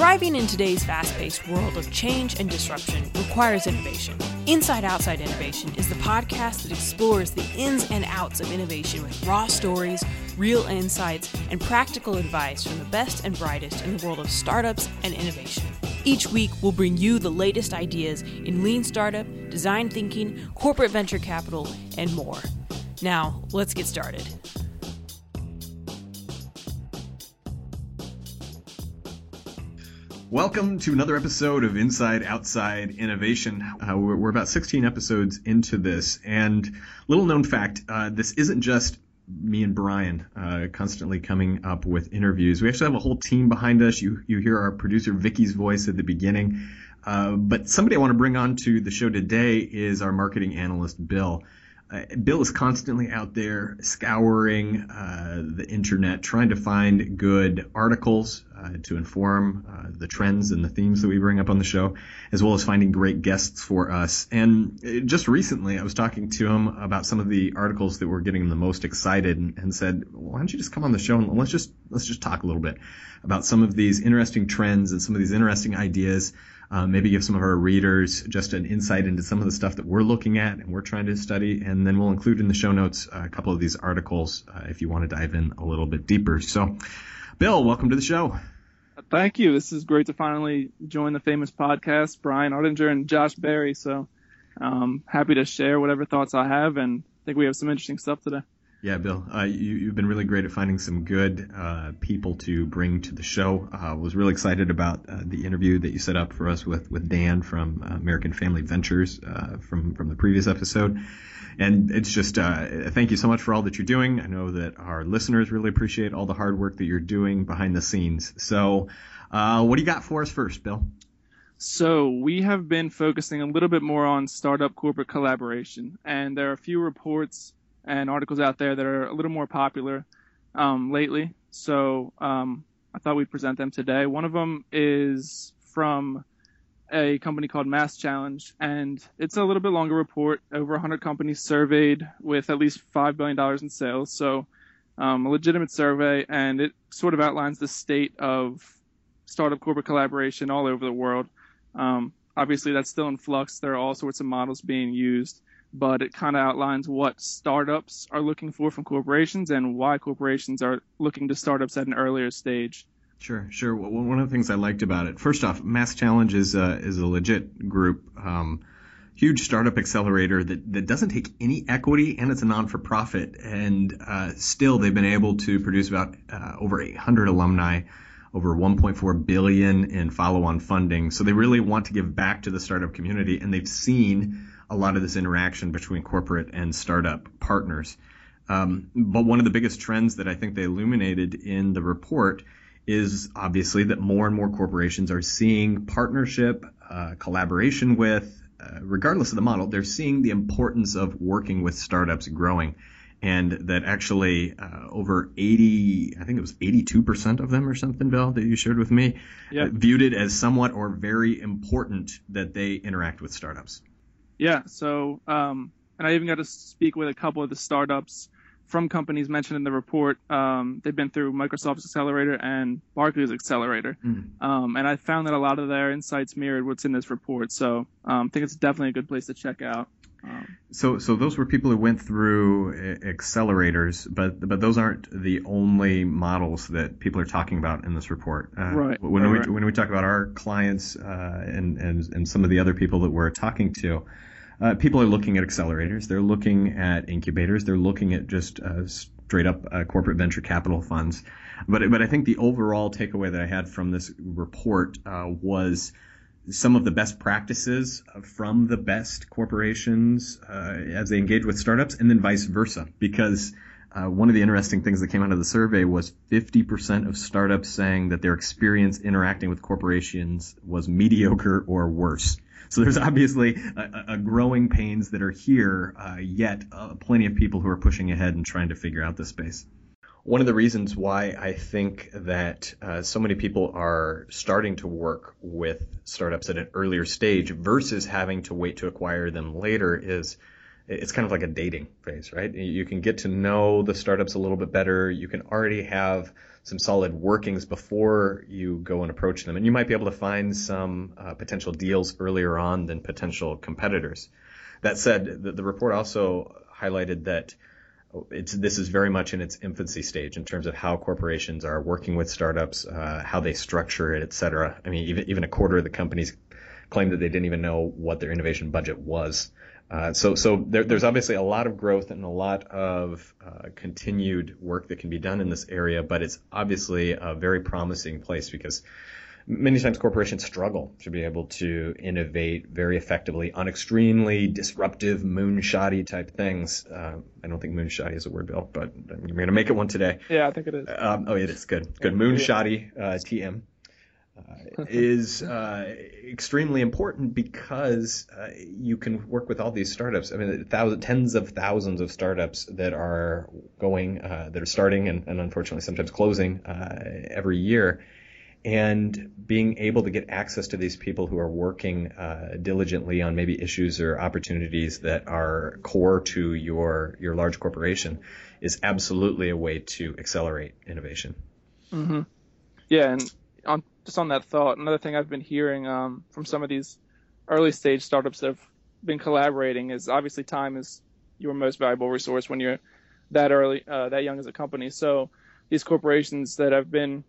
Thriving in today's fast paced world of change and disruption requires innovation. Inside Outside Innovation is the podcast that explores the ins and outs of innovation with raw stories, real insights, and practical advice from the best and brightest in the world of startups and innovation. Each week, we'll bring you the latest ideas in lean startup, design thinking, corporate venture capital, and more. Now, let's get started. Welcome to another episode of Inside Outside Innovation. Uh, we're, we're, about 16 episodes into this, and little known fact: uh, this isn't just me and Brian uh, constantly coming up with interviews. We actually have a whole team behind us. You you hear our producer Vicky's voice at the beginning, uh, but somebody I want to bring on to the show today is our marketing analyst Bill. Uh, Bill is constantly out there scouring uh, the internet, trying to find good articles uh, to inform uh, the trends and the themes that we bring up on the show, as well as finding great guests for us. And uh, just recently, I was talking to him about some of the articles that were getting him the most excited, and, and said, "Why don't you just come on the show and let's just let's just talk a little bit about some of these interesting trends and some of these interesting ideas." Uh, maybe give some of our readers just an insight into some of the stuff that we're looking at and we're trying to study. And then we'll include in the show notes a couple of these articles uh, if you want to dive in a little bit deeper. So, Bill, welcome to the show. Thank you. This is great to finally join the famous podcast, Brian Ardinger and Josh Berry. So, um, happy to share whatever thoughts I have, and I think we have some interesting stuff today. Yeah, Bill, uh, you, have been really great at finding some good uh, people to bring to the show. Uh, was really excited about uh, the interview that you set up for us with, with Dan from uh, American Family Ventures uh, from from the previous episode. And it's just thank you so much for all that you're doing. I know that our listeners really appreciate all the hard work that you're doing behind the scenes. So, what do you got for us first, Bill? So we have been focusing a little bit more on startup corporate collaboration, and there are a few reports and articles out there that are a little more popular um, lately. So um, I thought we'd present them today. One of them is from a company called Mass Challenge, and it's a little bit longer report. Over 100 companies surveyed with at least $5 billion in sales. So um, a legitimate survey, and it sort of outlines the state of startup corporate collaboration all over the world. Um, obviously, that's still in flux. There are all sorts of models being used but it kind of outlines what startups are looking for from corporations and why corporations are looking to startups at an earlier stage. Sure, sure. Well, one of the things I liked about it, first off, Mass Challenge is a, is a legit group, um, huge startup accelerator that, that doesn't take any equity and it's a non for profit. And uh, still, they've been able to produce about uh, over 800 alumni over 1.4 billion in follow-on funding. So they really want to give back to the startup community, and they've seen a lot of this interaction between corporate and startup partners. Um, but one of the biggest trends that I think they illuminated in the report is obviously that more and more corporations are seeing partnership, uh, collaboration with, uh, regardless of the model, they're seeing the importance of working with startups growing. And that actually uh, over 80, I think it was 82% of them or something, Bill, that you shared with me, yeah. viewed it as somewhat or very important that they interact with startups. Yeah. So, um, and I even got to speak with a couple of the startups from companies mentioned in the report. Um, they've been through Microsoft's Accelerator and Barclays Accelerator. Mm. Um, and I found that a lot of their insights mirrored what's in this report. So um, I think it's definitely a good place to check out. Um, so, so those were people who went through accelerators, but but those aren't the only models that people are talking about in this report. Uh, right. When right, we right. when we talk about our clients uh, and and and some of the other people that we're talking to, uh, people are looking at accelerators. They're looking at incubators. They're looking at just uh, straight up uh, corporate venture capital funds. But but I think the overall takeaway that I had from this report uh, was some of the best practices from the best corporations uh, as they engage with startups, and then vice versa. Because uh, one of the interesting things that came out of the survey was 50% of startups saying that their experience interacting with corporations was mediocre or worse. So there's obviously a, a growing pains that are here, uh, yet uh, plenty of people who are pushing ahead and trying to figure out this space. One of the reasons why I think that uh, so many people are starting to work with startups at an earlier stage versus having to wait to acquire them later is it's kind of like a dating phase, right? You can get to know the startups a little bit better. You can already have some solid workings before you go and approach them, and you might be able to find some uh, potential deals earlier on than potential competitors. That said, the, the report also highlighted that this is very much in its infancy stage in terms of how corporations are working with startups, uh, how they structure it, et cetera. I mean, even even a quarter of the companies claim that they didn't even know what their innovation budget was. Uh, so so there, there's obviously a lot of growth and a lot of uh, continued work that can be done in this area, but it's obviously a very promising place because many times corporations struggle to be able to innovate very effectively on extremely disruptive moonshotty type things. Uh, I don't think moonshotty is a word, Bill, but I'm going to make it one today. Yeah, I think it is. Um, oh, it is good. Good. Moonshotty, uh, TM. Uh, is uh, extremely important because uh, you can work with all these startups. I mean, thousands, tens of thousands of startups that are going, uh, that are starting and, and, unfortunately sometimes closing uh, every year and being able to get access to these people who are working uh, diligently on maybe issues or opportunities that are core to your your large corporation is absolutely a way to accelerate innovation. Mm-hmm. Yeah, and on just on that thought, another thing I've been hearing um, from some of these early stage startups that have been collaborating is obviously time is your most valuable resource when you're that early, uh, that young as a company. So these corporations that have been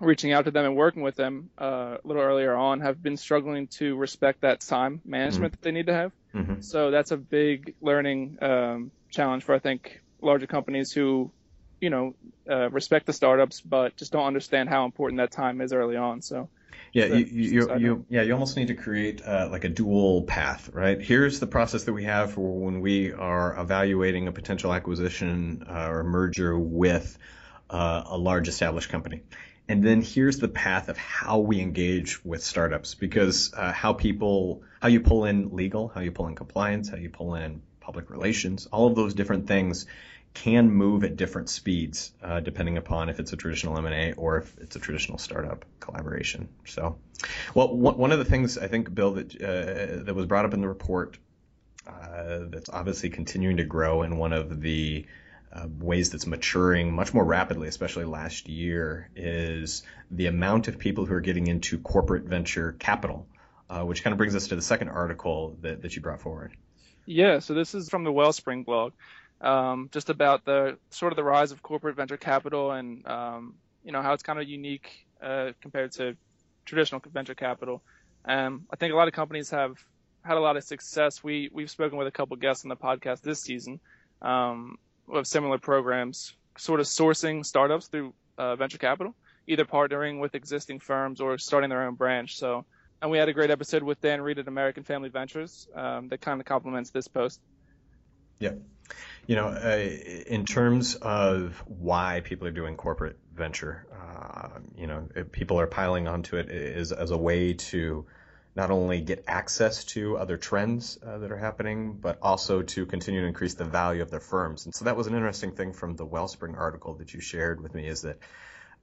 reaching out to them and working with them uh, a little earlier on have been struggling to respect that time management mm-hmm. that they need to have. Mm-hmm. So that's a big learning um, challenge for I think larger companies who, you know, uh, respect the startups but just don't understand how important that time is early on. So. Yeah, you, you, you, yeah, you almost need to create uh, like a dual path, right? Here's the process that we have for when we are evaluating a potential acquisition uh, or merger with uh, a large established company. And then here's the path of how we engage with startups because uh, how people, how you pull in legal, how you pull in compliance, how you pull in public relations, all of those different things can move at different speeds uh, depending upon if it's a traditional M&A or if it's a traditional startup collaboration. So, well, one of the things I think, Bill, that uh, that was brought up in the report uh, that's obviously continuing to grow and one of the uh, ways that's maturing much more rapidly, especially last year, is the amount of people who are getting into corporate venture capital, uh, which kind of brings us to the second article that, that you brought forward. Yeah, so this is from the Wellspring blog, um, just about the sort of the rise of corporate venture capital and um, you know how it's kind of unique uh, compared to traditional venture capital. Um, I think a lot of companies have had a lot of success. We we've spoken with a couple guests on the podcast this season, um, of similar programs, sort of sourcing startups through uh, venture capital, either partnering with existing firms or starting their own branch. So, and we had a great episode with Dan Reed at American Family Ventures um, that kind of complements this post. Yeah. You know, uh, in terms of why people are doing corporate venture, uh, you know, people are piling onto it as, as a way to not only get access to other trends uh, that are happening, but also to continue to increase the value of their firms. And so that was an interesting thing from the Wellspring article that you shared with me is that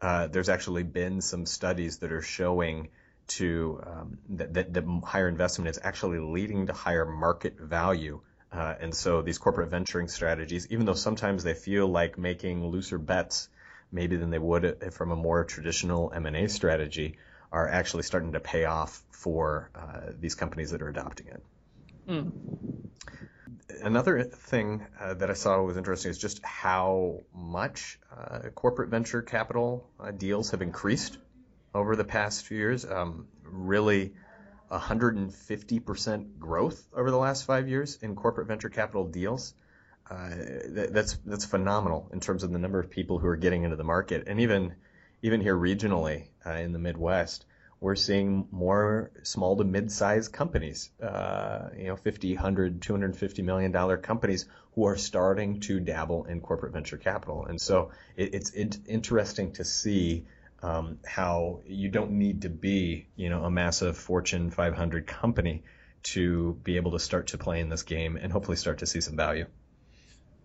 uh, there's actually been some studies that are showing to um, that, that, that, higher investment is actually leading to higher market value. Uh, and so these corporate venturing strategies, even though sometimes they feel like making looser bets, maybe than they would from a more traditional M&A strategy, are actually starting to pay off for uh, these companies that are adopting it. Mm. Another thing uh, that I saw was interesting is just how much uh, corporate venture capital uh, deals have increased over the past few years. Um, really, 150% growth over the last five years in corporate venture capital deals. Uh, that, that's that's phenomenal in terms of the number of people who are getting into the market, and even even here regionally uh, in the Midwest, we're seeing more small to mid-sized companies, uh, you know, 50, 100, 250 million dollar companies who are starting to dabble in corporate venture capital. And so it, it's, interesting to see um, how you don't need to be, you know, a massive Fortune 500 company to be able to start to play in this game and hopefully start to see some value.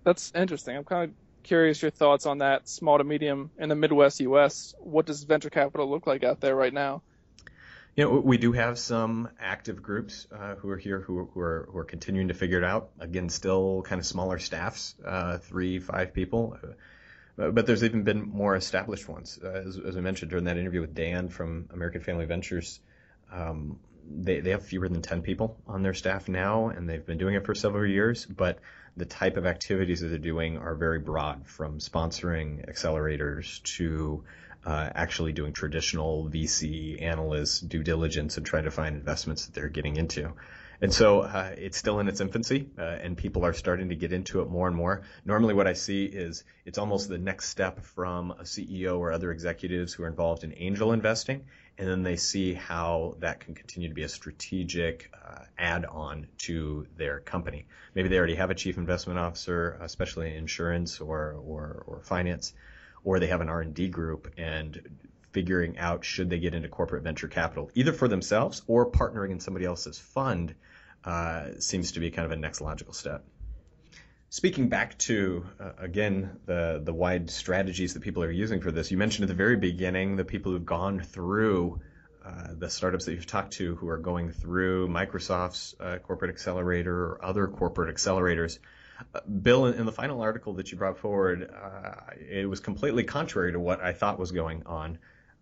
That's interesting. I'm kind of curious your thoughts on that small to medium in the Midwest U.S. What does venture capital look like out there right now? You know, we do have some active groups uh, who are here who, who, are who are continuing to figure it out. Again, still kind of smaller staffs, uh, three, five people. Uh, but there's even been more established ones. Uh, as, as, I mentioned during that interview with Dan from American Family Ventures, um, they, they have fewer than 10 people on their staff now, and they've been doing it for several years. But the type of activities that they're doing are very broad, from sponsoring accelerators to uh, actually doing traditional VC analyst due diligence and trying to find investments that they're getting into. And so uh, it's still in its infancy, uh, and people are starting to get into it more and more. Normally, what I see is it's almost the next step from a CEO or other executives who are involved in angel investing, and then they see how that can continue to be a strategic uh, add-on to their company. Maybe they already have a chief investment officer, especially in insurance or, or, or finance, or they have an R&D group and figuring out should they get into corporate venture capital, either for themselves or partnering in somebody else's fund, uh, seems to be kind of a next logical step. Speaking back to uh, again the the wide strategies that people are using for this, you mentioned at the very beginning the people who've gone through uh, the startups that you've talked to who are going through Microsoft's uh, corporate accelerator or other corporate accelerators. Bill, in, in, the final article that you brought forward, uh, it was completely contrary to what I thought was going on.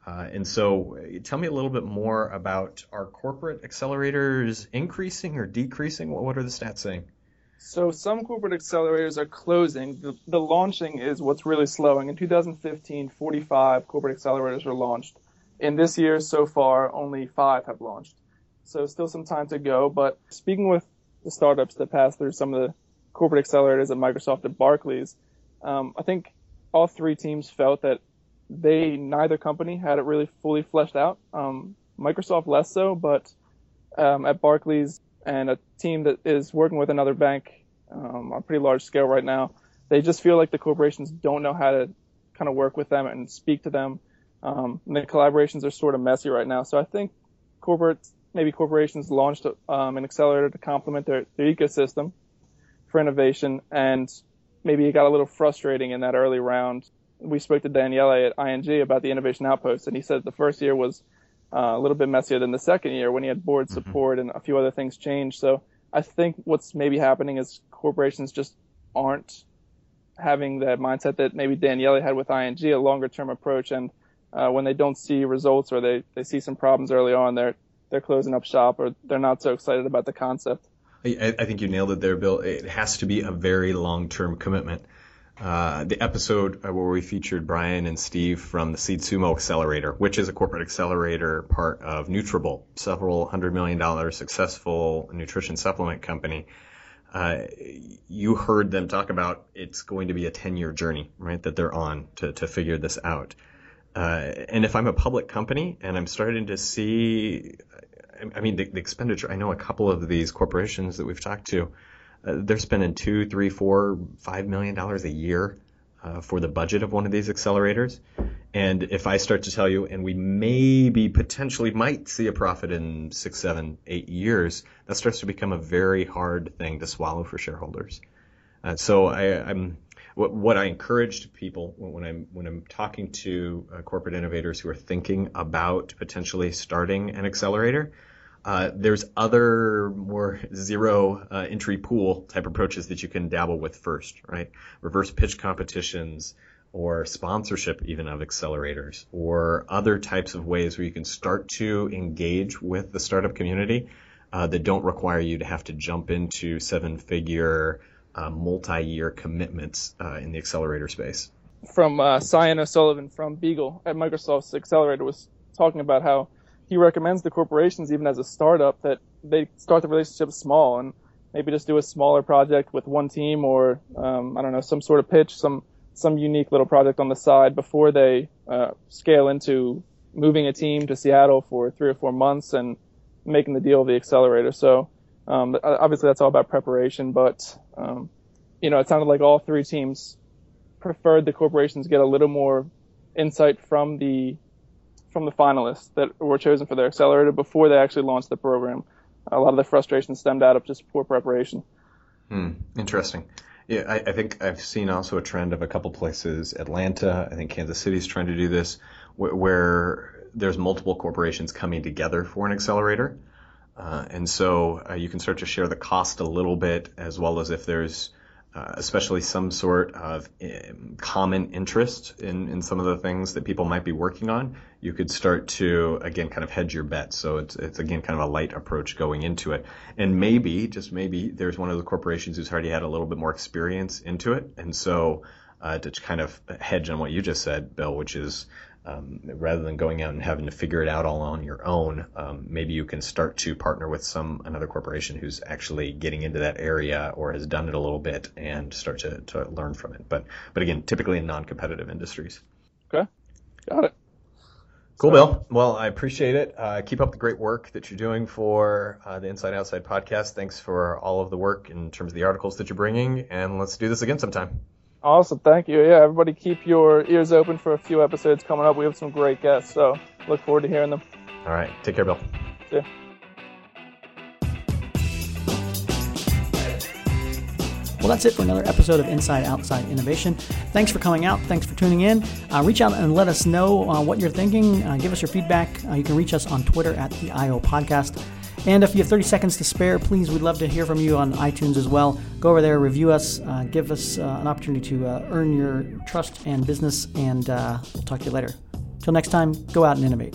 Uh, and so, tell me a little bit more about our corporate accelerators increasing or decreasing? What, what are the stats saying? So, some corporate accelerators are closing. The, the launching is what's really slowing. In 2015, 45 corporate accelerators were launched. In this year, so far, only five have launched. So, still some time to go. But speaking with the startups that pass through some of the corporate accelerators at Microsoft and Barclays, um, I think all three teams felt that they neither company had it really fully fleshed out. Um, Microsoft less so, but um, at Barclays and a team that is working with another bank um, on a pretty large scale right now, they just feel like the corporations don't know how to kind of work with them and speak to them. Um, and the collaborations are sort of messy right now. So I think maybe corporations launched um, an accelerator to complement their, their ecosystem for innovation, and maybe it got a little frustrating in that early round. We spoke to Daniele at ING about the Innovation Outpost, and he said the first year was uh, a little bit messier than the second year when he had board mm-hmm. support mm-hmm. and a few other things changed. So I think what's maybe happening is corporations just aren't having that mindset that maybe Daniele had with ING, a longer term approach, and uh, when they don't see results or they, they see some problems early on, they're they're closing up shop or they're not so excited about the concept. I, I think you nailed it there, Bill. It has to be a very long-term commitment. Uh, the episode where we featured Brian and Steve from the Seed Sumo Accelerator, which is a corporate accelerator part of Nutrabolt, several hundred million dollar successful nutrition supplement company. Uh, you heard them talk about it's going to be a 10 year journey, right, that they're on to, to figure this out. Uh, and if I'm a public company and I'm starting to see I mean, the, the, expenditure. I know a couple of these corporations that we've talked to. They're spending two, three, four, five million dollars a year uh, for the budget of one of these accelerators. And if I start to tell you, and we maybe potentially might see a profit in six, seven, eight years, that starts to become a very hard thing to swallow for shareholders. Uh, so I, am what, what, I encourage people when I'm when I'm talking to uh, corporate innovators who are thinking about potentially starting an accelerator, uh, there's other more zero uh, entry pool type approaches that you can dabble with first, right? Reverse pitch competitions or sponsorship even of accelerators or other types of ways where you can start to engage with the startup community uh, that don't require you to have to jump into seven figure uh, multi-year commitments uh, in the accelerator space. From uh, Cian O'Sullivan from Beagle at Microsoft's accelerator was talking about how he recommends the corporations, even as a startup, that they start the relationship small and maybe just do a smaller project with one team or um, I don't know some sort of pitch, some some unique little project on the side before they uh, scale into moving a team to Seattle for three or four months and making the deal of the accelerator. So um, obviously that's all about preparation, but um, you know it sounded like all three teams preferred the corporations get a little more insight from the from the finalists that were chosen for their accelerator before they actually launched the program. A lot of the frustration stemmed out of just poor preparation. Hmm. Interesting. Yeah, I, I, think I've seen also a trend of a couple places. Atlanta, I think Kansas City's trying to do this, where, where there's multiple corporations coming together for an accelerator. Uh, and so uh, you can start to share the cost a little bit, as well as if there's uh, especially some sort of um, common interest in, in some of the things that people might be working on, you could start to, again, kind of hedge your bets. So it's, it's again, kind of a light approach going into it. And maybe, just maybe, there's one of the corporations who's already had a little bit more experience into it. And so, uh, to kind of hedge on what you just said, Bill, which is, um, rather than going out and having to figure it out all on your own, um, maybe you can start to partner with some another corporation who's actually getting into that area or has done it a little bit and start to, to learn from it. But but again, typically in non-competitive industries. Okay, got it. Cool, so, Bill. Well, I appreciate it. Uh, keep up the great work that you're doing for uh, the Inside Outside podcast. Thanks for all of the work in terms of the articles that you're bringing, and let's do this again sometime. Awesome, thank you. Yeah, everybody keep your ears open for a few episodes coming up. We have some great guests, so look forward to hearing them. All right, take care, Bill. See ya. Well, that's it for another episode of Inside Outside Innovation. Thanks for coming out. Thanks for tuning in. Uh, reach out and let us know uh, what you're thinking. Uh, give us your feedback. Uh, you can reach us on Twitter at the IO Podcast. And if you have 30 seconds to spare, please, we'd love to hear from you on iTunes as well. Go over there, review us, uh, give us uh, an opportunity to uh, earn your trust and business, and uh, we'll talk to you later. Till next time, go out and innovate.